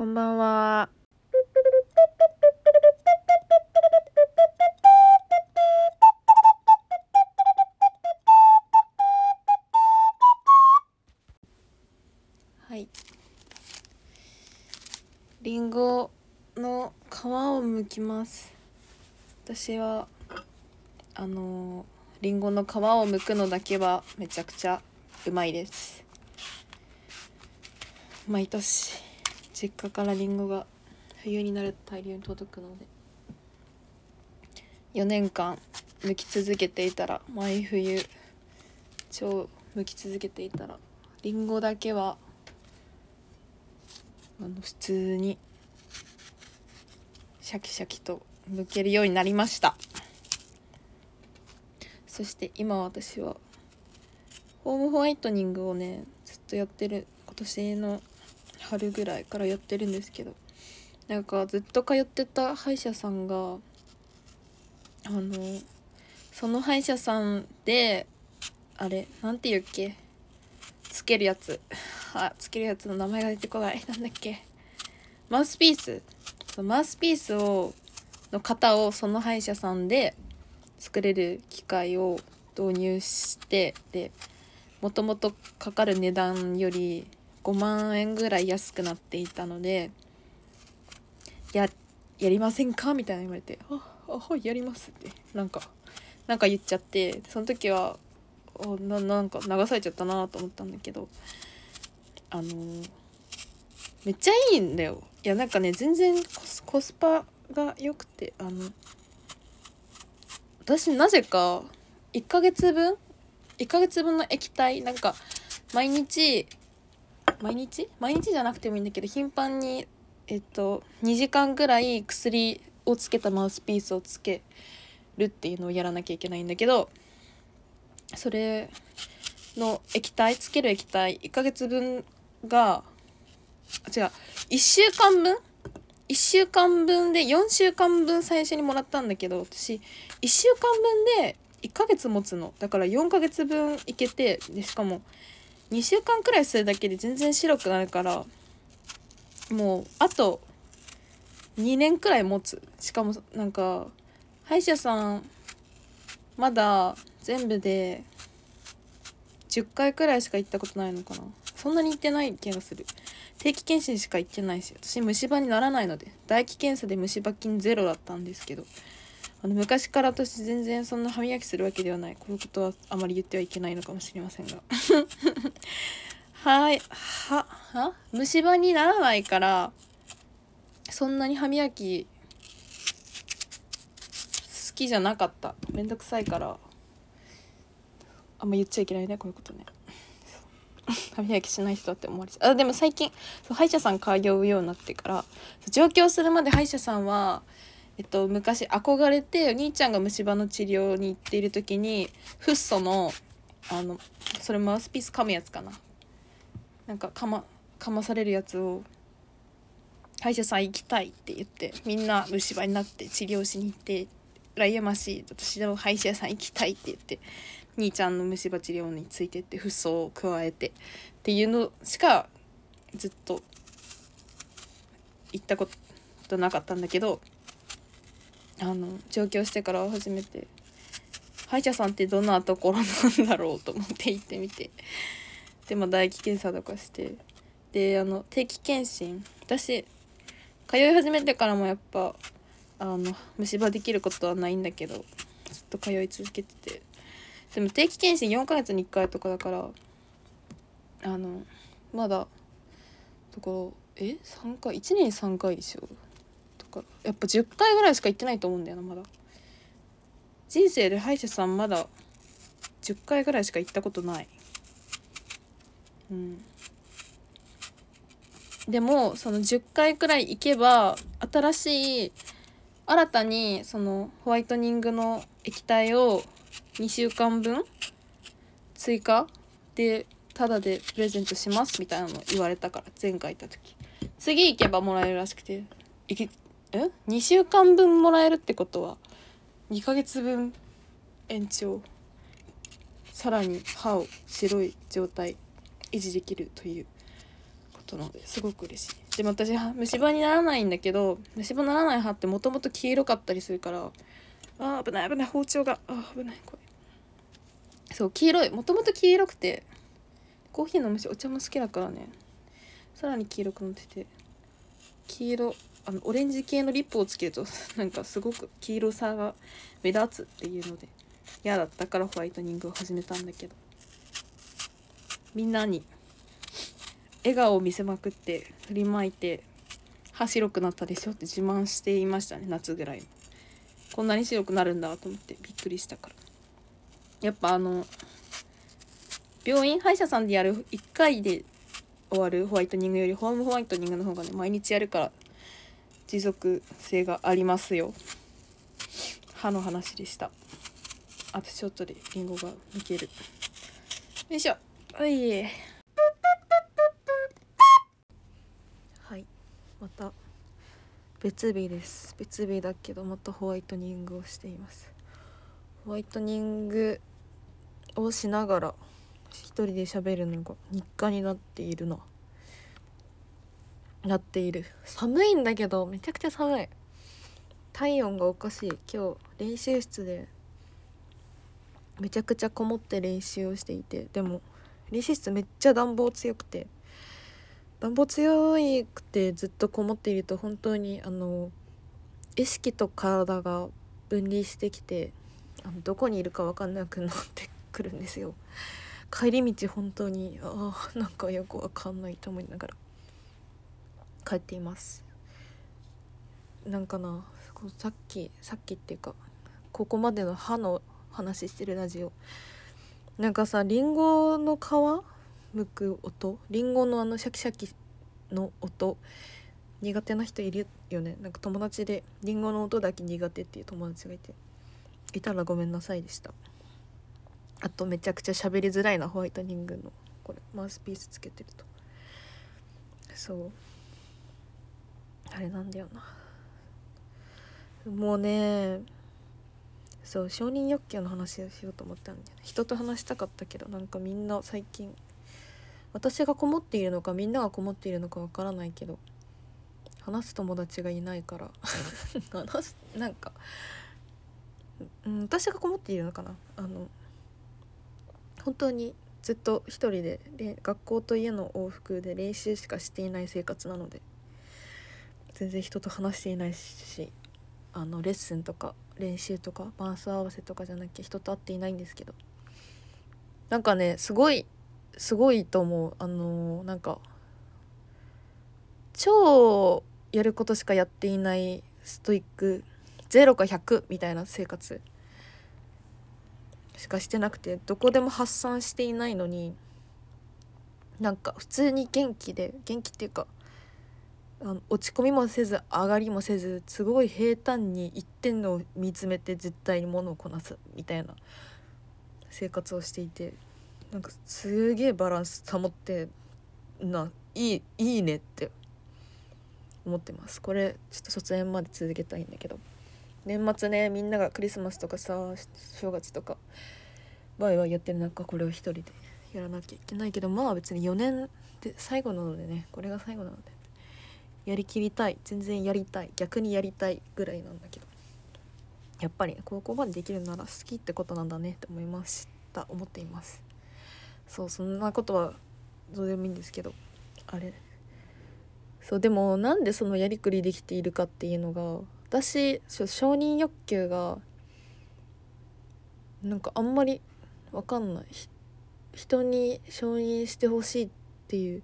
こんばんは。はい。リンゴの皮を剥きます。私はあのリンゴの皮を剥くのだけはめちゃくちゃうまいです。毎年実家からリンゴが冬になると大量に届くので4年間剥き続けていたら毎冬超剥き続けていたらリンゴだけはあの普通にシャキシャキと剥けるようになりました。そして今私はホームホワイトニングをねずっとやってる今年の春ぐらいからやってるんですけどなんかずっと通ってた歯医者さんがあのその歯医者さんであれなんていうっけ？つけるやつ。あつけるやつの名前が出てこない。なんだっけ？マウスピース。そうマウスピースをの型をその歯医者さんで作れる機械を導入してでもともとかかる値段より5万円ぐらい安くなっていたのでややりませんか？みたいな言われて「ああはいやります」ってなんかなんか言っちゃってその時はななんか流されちゃったなと思ったんだけどあのーめっちゃいいんだよ。いやなんかね全然コスコスパが良くてあの私なぜか1ヶ月分1ヶ月分の液体なんか毎日毎日？毎日じゃなくてもいいんだけど頻繁にえっと2時間ぐらい薬をつけたマウスピースをつけるっていうのをやらなきゃいけないんだけどそれの液体つける液体1ヶ月分が違う1週間分？1週間分で4週間分最初にもらったんだけど私1週間分で1ヶ月持つの。だから4ヶ月分いけてでしかも2週間くらいするだけで全然白くなるからもうあと2年くらい持つ。しかもなんか歯医者さんまだ全部で10回くらいしか行ったことないのかな。そんなに行ってない気がする。定期検診しか行ってないし私虫歯にならないので唾液検査で虫歯菌ゼロだったんですけどあの昔から私全然そんな歯磨きするわけではない。こういうことはあまり言ってはいけないのかもしれませんが。はい。はは虫歯にならないからそんなに歯磨き好きじゃなかった。めんどくさいからあんま言っちゃいけないねこういうことね。歯磨きしない人って思われちゃう。あでも最近歯医者さん通うようになってから上京するまで歯医者さんはえっと、昔憧れてお兄ちゃんが虫歯の治療に行っている時にフッ素のあのそれマウスピース噛むやつかな。なんかかまかまされるやつを歯医者さん行きたいって言ってみんな虫歯になって治療しに行って羨ましい私でも歯医者さん行きたいって言って兄ちゃんの虫歯治療についてってフッ素を加えてっていうのしかずっと行ったことなかったんだけどあの上京してから初めて歯医者さんってどんなところなんだろうと思って行ってみて。でも唾液検査とかして。であの定期検診。私通い始めてからもやっぱあの虫歯できることはないんだけどずっと通い続けてて。でも定期検診4ヶ月に1回とかだからあのまだところえ？3回？1年3回でしょ。かやっぱ10回ぐらいしか行ってないと思うんだよなまだ。人生で歯医者さんまだ10回ぐらいしか行ったことない。うん。でもその10回くらい行けば新しい新たにそのホワイトニングの液体を2週間分追加でタダでプレゼントしますみたいなの言われたから前回行った時。次行けばもらえるらしくて。いけえ？2週間分もらえるってことは？2ヶ月分？延長？さらに歯を白い状態維持できるということなのですごく嬉しい。でも私虫歯にならないんだけど虫歯ならない歯ってもともと黄色かったりするからあー危ない危ない包丁が。あ危ないこれそう黄色いもともと黄色くてコーヒー飲むしお茶も好きだからね。さらに黄色くなってて。黄色あのオレンジ系のリップをつけると なんかすごく黄色さが目立つっていうので嫌だったからホワイトニングを始めたんだけど。みんなに笑顔を見せまくって振りまいて歯白くなったでしょ？って自慢していましたね夏ぐらいこんなに白くなるんだと思ってびっくりしたから。やっぱあの病院歯医者さんでやる1回で終わるホワイトニングよりホームホワイトニングの方がね毎日やるから持続性がありますよ。歯の話でした。あとちょっとでリンゴが抜ける。よいしょ。はい。はい。また別日です。別日だけどまたホワイトニングをしています。ホワイトニングをしながら一人で喋るのが日課になっているな。なっている。寒いんだけどめちゃくちゃ寒い。体温がおかしい。今日練習室でめちゃくちゃこもって練習をしていて。でも練習室めっちゃ暖房強くて。暖房強くてずっとこもっていると本当にあの意識と体が分離してきてあのどこにいるか分かんなくなってくるんですよ。帰り道本当にああなんかよくわかんないと思いながら帰っています。なんかなさっきさっきっていうかここまでの歯の話してるラジオ。なんかさりんごの皮むく音？りんごのあのシャキシャキの音？苦手な人いるよね？なんか友達でりんごの音だけ苦手っていう友達がいて。いたらごめんなさいでした。あとめちゃくちゃ喋りづらいなホワイトニングのこれマウスピースつけてると。そう。あれなんだよな。もうねそう承認欲求の話をしようと思ったんで人と話したかったけどなんかみんな最近私がこもっているのかみんながこもっているのかわからないけど話す友達がいないから。話すなんか、うん、私がこもっているのかな。あの本当にずっと一人でで学校と家の往復で練習しかしていない生活なので全然人と話していないしあのレッスンとか練習とか伴奏合わせとかじゃなきゃ人と会っていないんですけどなんかねすごいすごいと思う。あのーなんか超やることしかやっていないストイック0か100みたいな生活しかしてなくてどこでも発散していないのになんか普通に元気で元気っていうかあの落ち込みもせず上がりもせずすごい平坦に一点を見つめて絶対にものをこなすみたいな生活をしていてなんかすげえバランス保ってないいいいねって思ってます。これちょっと卒園まで続けたいんだけど。年末ねみんながクリスマスとかさ正月とかバイバイやってる中これを一人でやらなきゃいけないけどまあ別に4年で最後なのでねこれが最後なのでやりきりたい全然やりたい逆にやりたいぐらいなんだけどやっぱりここまでできるなら好きってことなんだねって思いました。思っています。そうそんなことはどうでもいいんですけどあれ。そうでもなんでそのやりくりできているかっていうのが私承認欲求がなんかあんまりわかんない。人に承認してほしいっていう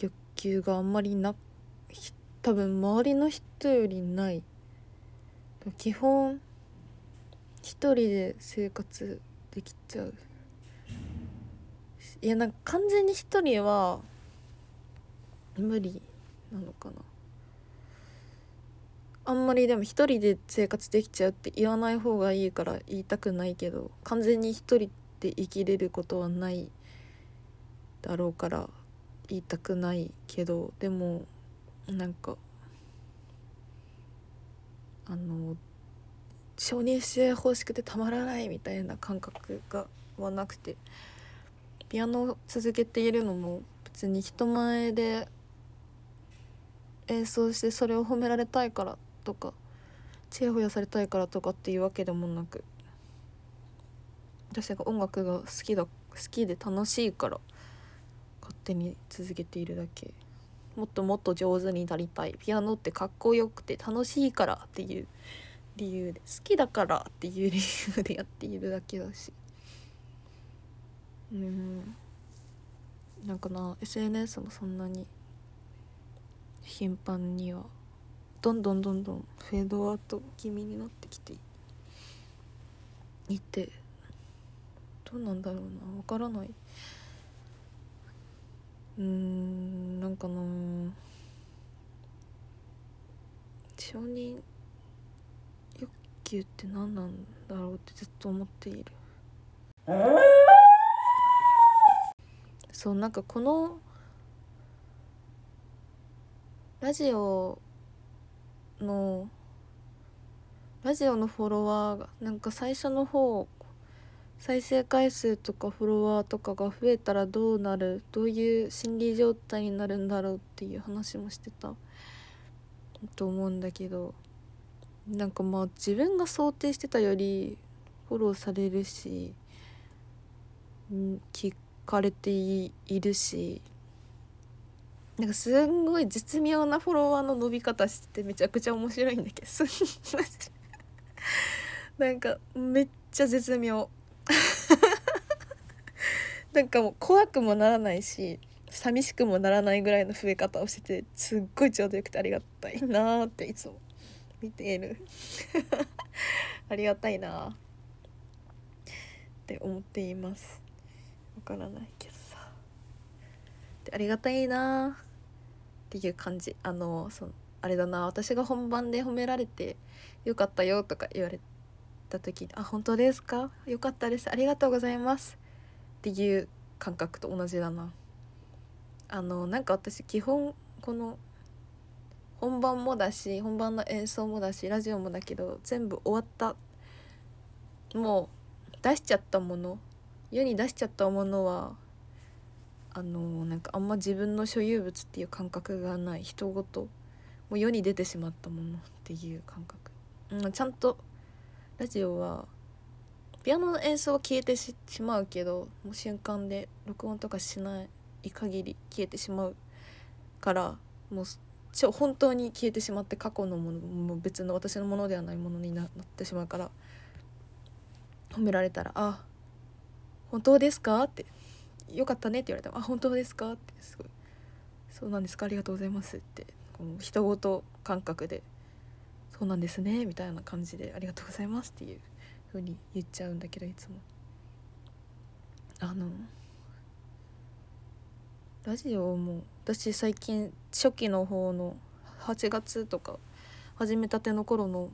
欲求があんまりな多分周りの人よりない。基本一人で生活できちゃう。いやなんか完全に一人は無理なのかな。あんまりでも一人で生活できちゃうって言わない方がいいから言いたくないけど完全に一人で生きれることはないだろうから言いたくないけどでもなんかあの承認してほしくてたまらないみたいな感覚がはなくてピアノを続けているのも別に人前で演奏してそれを褒められたいからとかちやほやされたいからとかっていうわけでもなく私が音楽が好きだ好きで楽しいから勝手に続けているだけ。もっともっと上手になりたい。ピアノってかっこよくて楽しいからっていう理由で好きだからっていう理由でやっているだけだし。うん。なんかな SNS もそんなに頻繁にはどんどんどんどんフェードアウト気味になってきていてどうなんだろうなわからない。うんなんかな承認欲求って何なんだろうってずっと思っている。そうなんかこのラジオのラジオのフォロワーがなんか最初の方再生回数とかフォロワーとかが増えたらどうなるどういう心理状態になるんだろうっていう話もしてたと思うんだけどなんかまあ自分が想定してたよりフォローされるし聞かれているしなんかすんごい絶妙なフォロワーの伸び方しててめちゃくちゃ面白いんだけど。なんかめっちゃ絶妙。なんかもう怖くもならないし寂しくもならないぐらいの増え方をしててすっごいちょうどよくてありがたいなーっていつも見ている。ありがたいなって思っています。わからないけどさ。ありがたいなっていう感じ。あのそのあれだな私が本番で褒められて「よかったよ」とか言われた時に「あ本当です。かよかったですありがとうございます」っていう感覚と同じだな。あのなんか私基本この本番もだし本番の演奏もだしラジオもだけど全部終わった。もう出しちゃったもの。世に出しちゃったものはあのなんかあんま自分の所有物っていう感覚がない人ごともう世に出てしまったものっていう感覚、うん、ちゃんとラジオはピアノの演奏は消えてしまうけどもう瞬間で録音とかしない限り消えてしまうからもうちょ本当に消えてしまって過去のものも別の私のものではないものになってしまうから褒められたら「あ本当ですか?」って「よかったね」って言われたら「あ本当ですか?」ってすごい「そうなんですかありがとうございます」ってこの人事感覚で「そうなんですね」みたいな感じで「ありがとうございます」っていう風に言っちゃうんだけどいつもあのラジオも私最近初期の方の8月とか始めたての頃の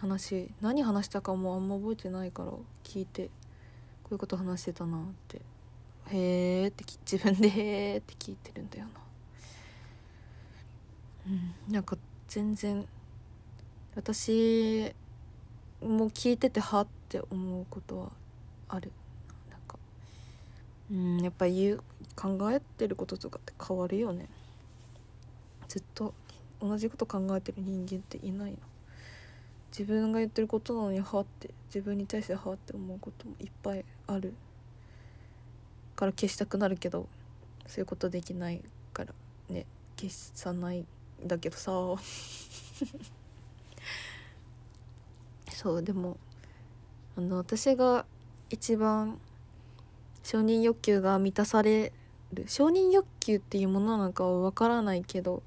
話何話したかもあんま覚えてないから聞いてこういうこと話してたなってへえって自分でへえって聞いてるんだよな。うん。なんか全然私も聞いててはって思うことはある。なんか。うんやっぱ言う考えてることとかって変わるよね。ずっと同じこと考えてる人間っていないな自分が言ってることなのにはって自分に対してはって思うこともいっぱいある。から消したくなるけどそういうことできないからね消さないんだけどさ。そうでもあの私が一番承認欲求が満たされる。承認欲求っていうものなのかは分からないけど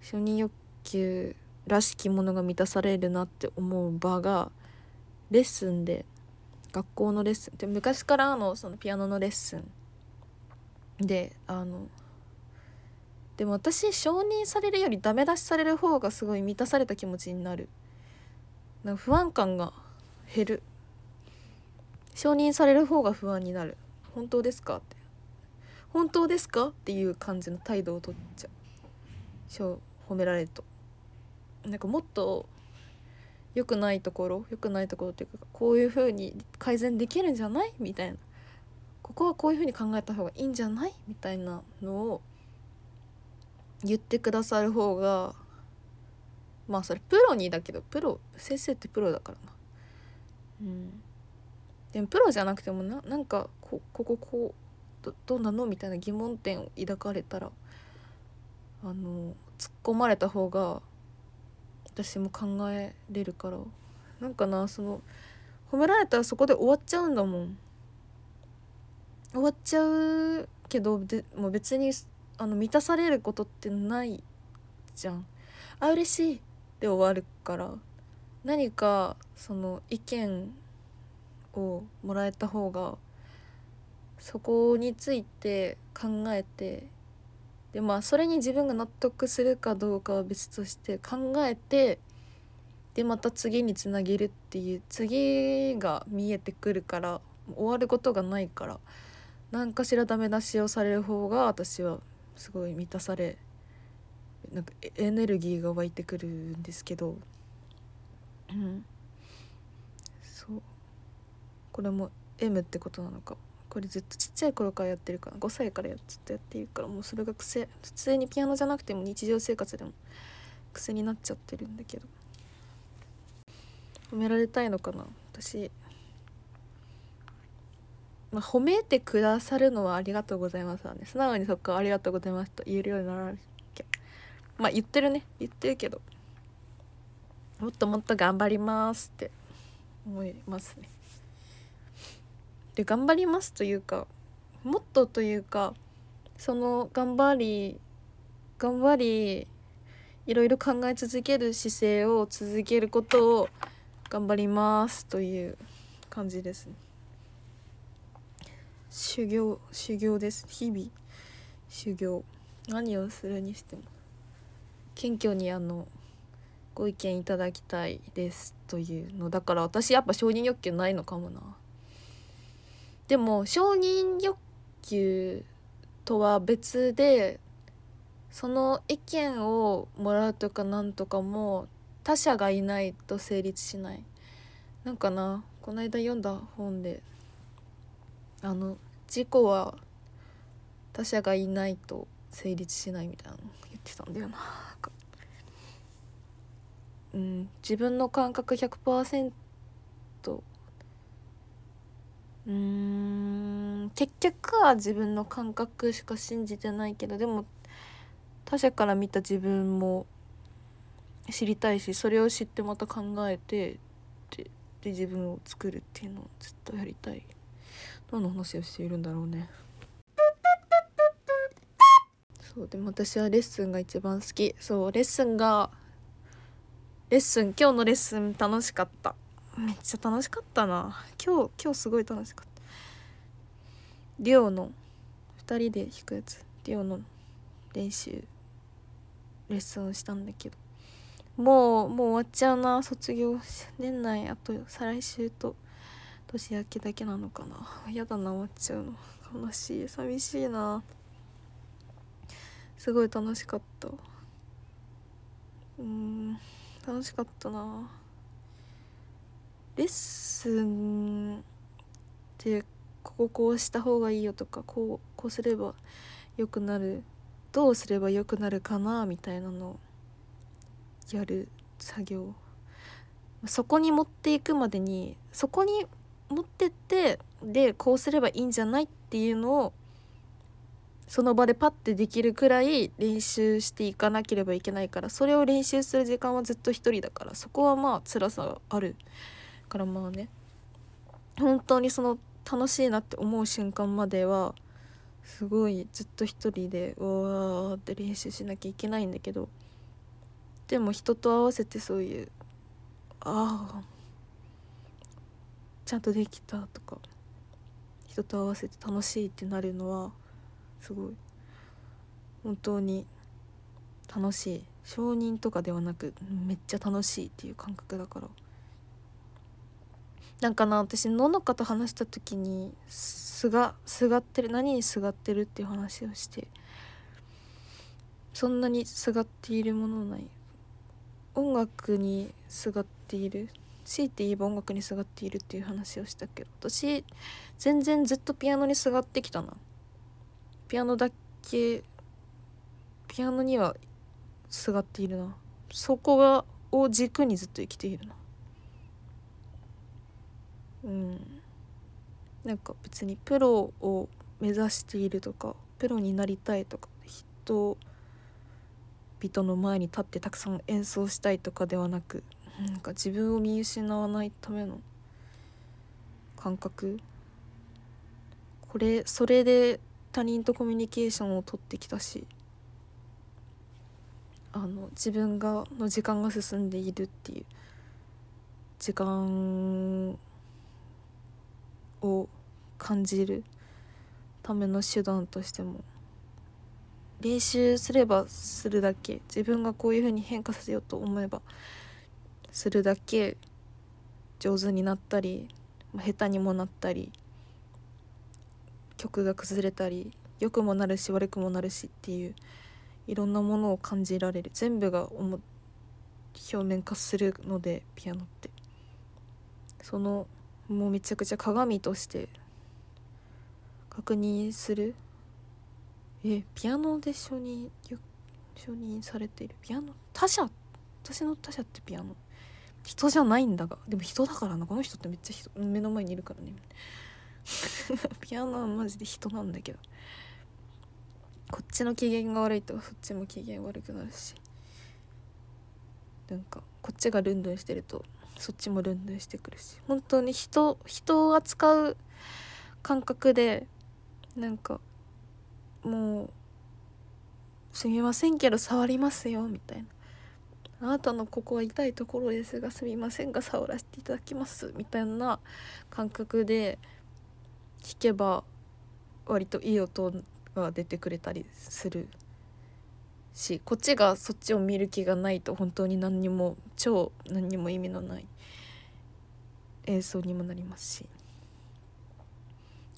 承認欲求らしきものが満たされるなって思う場がレッスンで学校のレッスンで昔からのそのピアノのレッスンであのでも私承認されるよりダメ出しされる方がすごい満たされた気持ちになる。なんか不安感が減る。承認される方が不安になる。本当ですかって。本当ですかっていう感じの態度をとっちゃう。褒められると。なんかもっと良くないところ良くないところっていうかこういう風に改善できるんじゃない？みたいな。ここはこういう風に考えた方がいいんじゃない？みたいなのを言ってくださる方がまあそれプロにだけどプロ先生ってプロだからな。うん。でもプロじゃなくてもななんかここここうどどうなの？みたいな疑問点を抱かれたらあの突っ込まれた方が私も考えれるから。なんかなその褒められたらそこで終わっちゃうんだもん。終わっちゃうけどでもう別にあの満たされることってないじゃん。あ嬉しいで終わるから。何かその意見をもらえた方がそこについて考えてでまあそれに自分が納得するかどうかは別として考えてでまた次につなげるっていう次が見えてくるから終わることがないから何かしらダメ出しをされる方が私はすごい満たされなんかエネルギーが湧いてくるんですけど。うん。そう。これも M ってことなのか。これずっとちっちゃい頃からやってるから5歳からずっとやっているからもうそれが癖。普通にピアノじゃなくても日常生活でも癖になっちゃってるんだけど。褒められたいのかな？私、まあ、褒めてくださるのはありがとうございますわね。素直にそっかありがとうございますと言えるようにならなきゃ。まあ言ってるね。言ってるけど。もっともっと頑張りますって思いますね。で頑張りますというかもっとというかその頑張り頑張りいろいろ考え続ける姿勢を続けることを頑張りますという感じですね。修行修行です。日々修行。何をするにしても。謙虚にあのご意見いただきたいですというのだから私やっぱ承認欲求ないのかもな。でも承認欲求とは別でその意見をもらうとかなんとかも他者がいないと成立しない。なんかなこの間読んだ本であの事故は他者がいないと成立しないみたいなの言ってたんだよな。うん自分の感覚100%うん結局は自分の感覚しか信じてないけどでも他者から見た自分も知りたいしそれを知ってまた考えてでで自分を作るっていうのをずっとやりたい何の話をしているんだろうね。そうでも私はレッスンが一番好きそうレッスンがレッスン今日のレッスン楽しかった。めっちゃ楽しかったな。今日今日すごい楽しかった。デュオの2人で弾くやつ。デュオの練習。レッスンしたんだけど。もうもう終わっちゃうな。卒業年内あと再来週と年明けだけなのかな。やだな終わっちゃうの。悲しい。寂しいな。すごい楽しかった。うん楽しかったな。レッスンってこここうした方がいいよとかこうこうすれば良くなるどうすれば良くなるかなみたいなのをやる。作業。そこに持っていくまでにそこに持ってってでこうすればいいんじゃないっていうのをその場でパッてできるくらい練習していかなければいけないからそれを練習する時間はずっと一人だからそこはまあ辛さがある。からまあね本当にその楽しいなって思う瞬間まではすごいずっと一人でわーって練習しなきゃいけないんだけどでも人と合わせてそういうああちゃんとできたとか人と合わせて楽しいってなるのはすごい本当に楽しい承認とかではなくめっちゃ楽しいっていう感覚だから。なんかな私ののかと話した時にすがすがってる何にすがってるっていう話をしてそんなにすがっているものない。音楽にすがっている強いて言えば音楽にすがっているっていう話をしたけど私全然ずっとピアノにすがってきたな。ピアノだけピアノにはすがっているな。そこがを軸にずっと生きているな。うん。なんか別にプロを目指しているとかプロになりたいとか人々の前に立ってたくさん演奏したいとかではなくなんか自分を見失わないための感覚。これそれで他人とコミュニケーションを取ってきたしあの自分がの時間が進んでいるっていう時間を感じるための手段としても練習すればするだけ自分がこういう風に変化させようと思えばするだけ上手になったり下手にもなったり曲が崩れたり良くもなるし悪くもなるしっていういろんなものを感じられる。全部が表面化するのでピアノって。そのもうめちゃくちゃ鏡として確認する。えピアノで承認承認されている。ピアノ？他者？私の他者ってピアノ？人じゃないんだが。でも人だからな。この人ってめっちゃ人目の前にいるからね。ピアノはマジで人なんだけど。こっちの機嫌が悪いとそっちも機嫌悪くなるし。なんかこっちがルンルンしてるとそっちもルンルンしてくるし。本当に人人を扱う感覚でなんかもう「すみませんけど触りますよ」みたいな「あなたのここは痛いところですがすみませんが触らせていただきます」みたいな感覚で弾けば割といい音が出てくれたりする。しこっちがそっちを見る気がないと本当に何にも超何にも意味のない。演奏にもなりますし。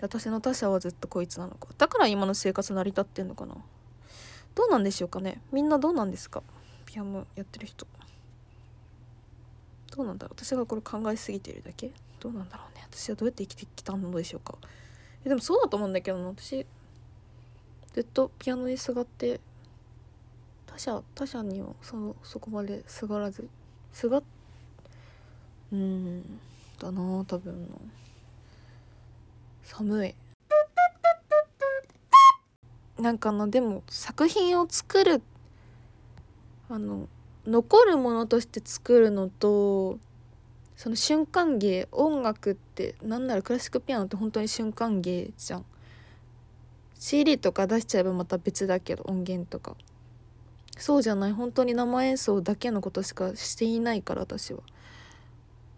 私の他者はずっとこいつなのか。だから今の生活成り立ってんのかな。どうなんでしょうかね。みんなどうなんですか。ピアノやってる人。どうなんだろう。私がこれ考えすぎているだけ。どうなんだろうね。私はどうやって生きてきたのでしょうか。えでもそうだと思うんだけどな。私ずっとピアノにすがって他者他者にはそそこまですがらずすがうんだな多分な寒い。なんかなでも作品を作るあの残るものとして作るのとその瞬間芸音楽ってなんならクラシックピアノって本当に瞬間芸じゃん。CD とか出しちゃえばまた別だけど音源とか。そうじゃない。本当に生演奏だけのことしかしていないから私は。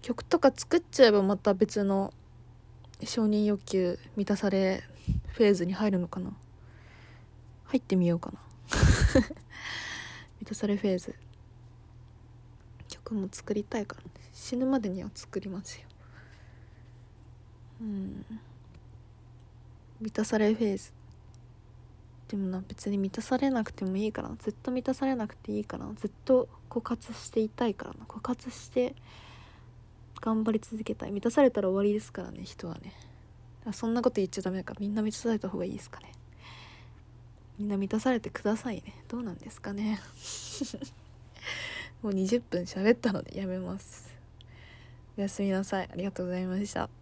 曲とか作っちゃえばまた別の承認欲求満たされフェーズに入るのかな。入ってみようかな。満たされフェーズ。曲も作りたいから、死ぬまでには作りますよ。うん。満たされフェーズ。でもな別に満たされなくてもいいからずっと満たされなくていいからずっと枯渇していたいからな。枯渇して頑張り続けたい。満たされたら終わりですからね人はね。そんなこと言っちゃダメだから。みんな満たされた方がいいですかね。みんな満たされてくださいね。どうなんですかね。もう20分喋ったのでやめます。おやすみなさい。ありがとうございました。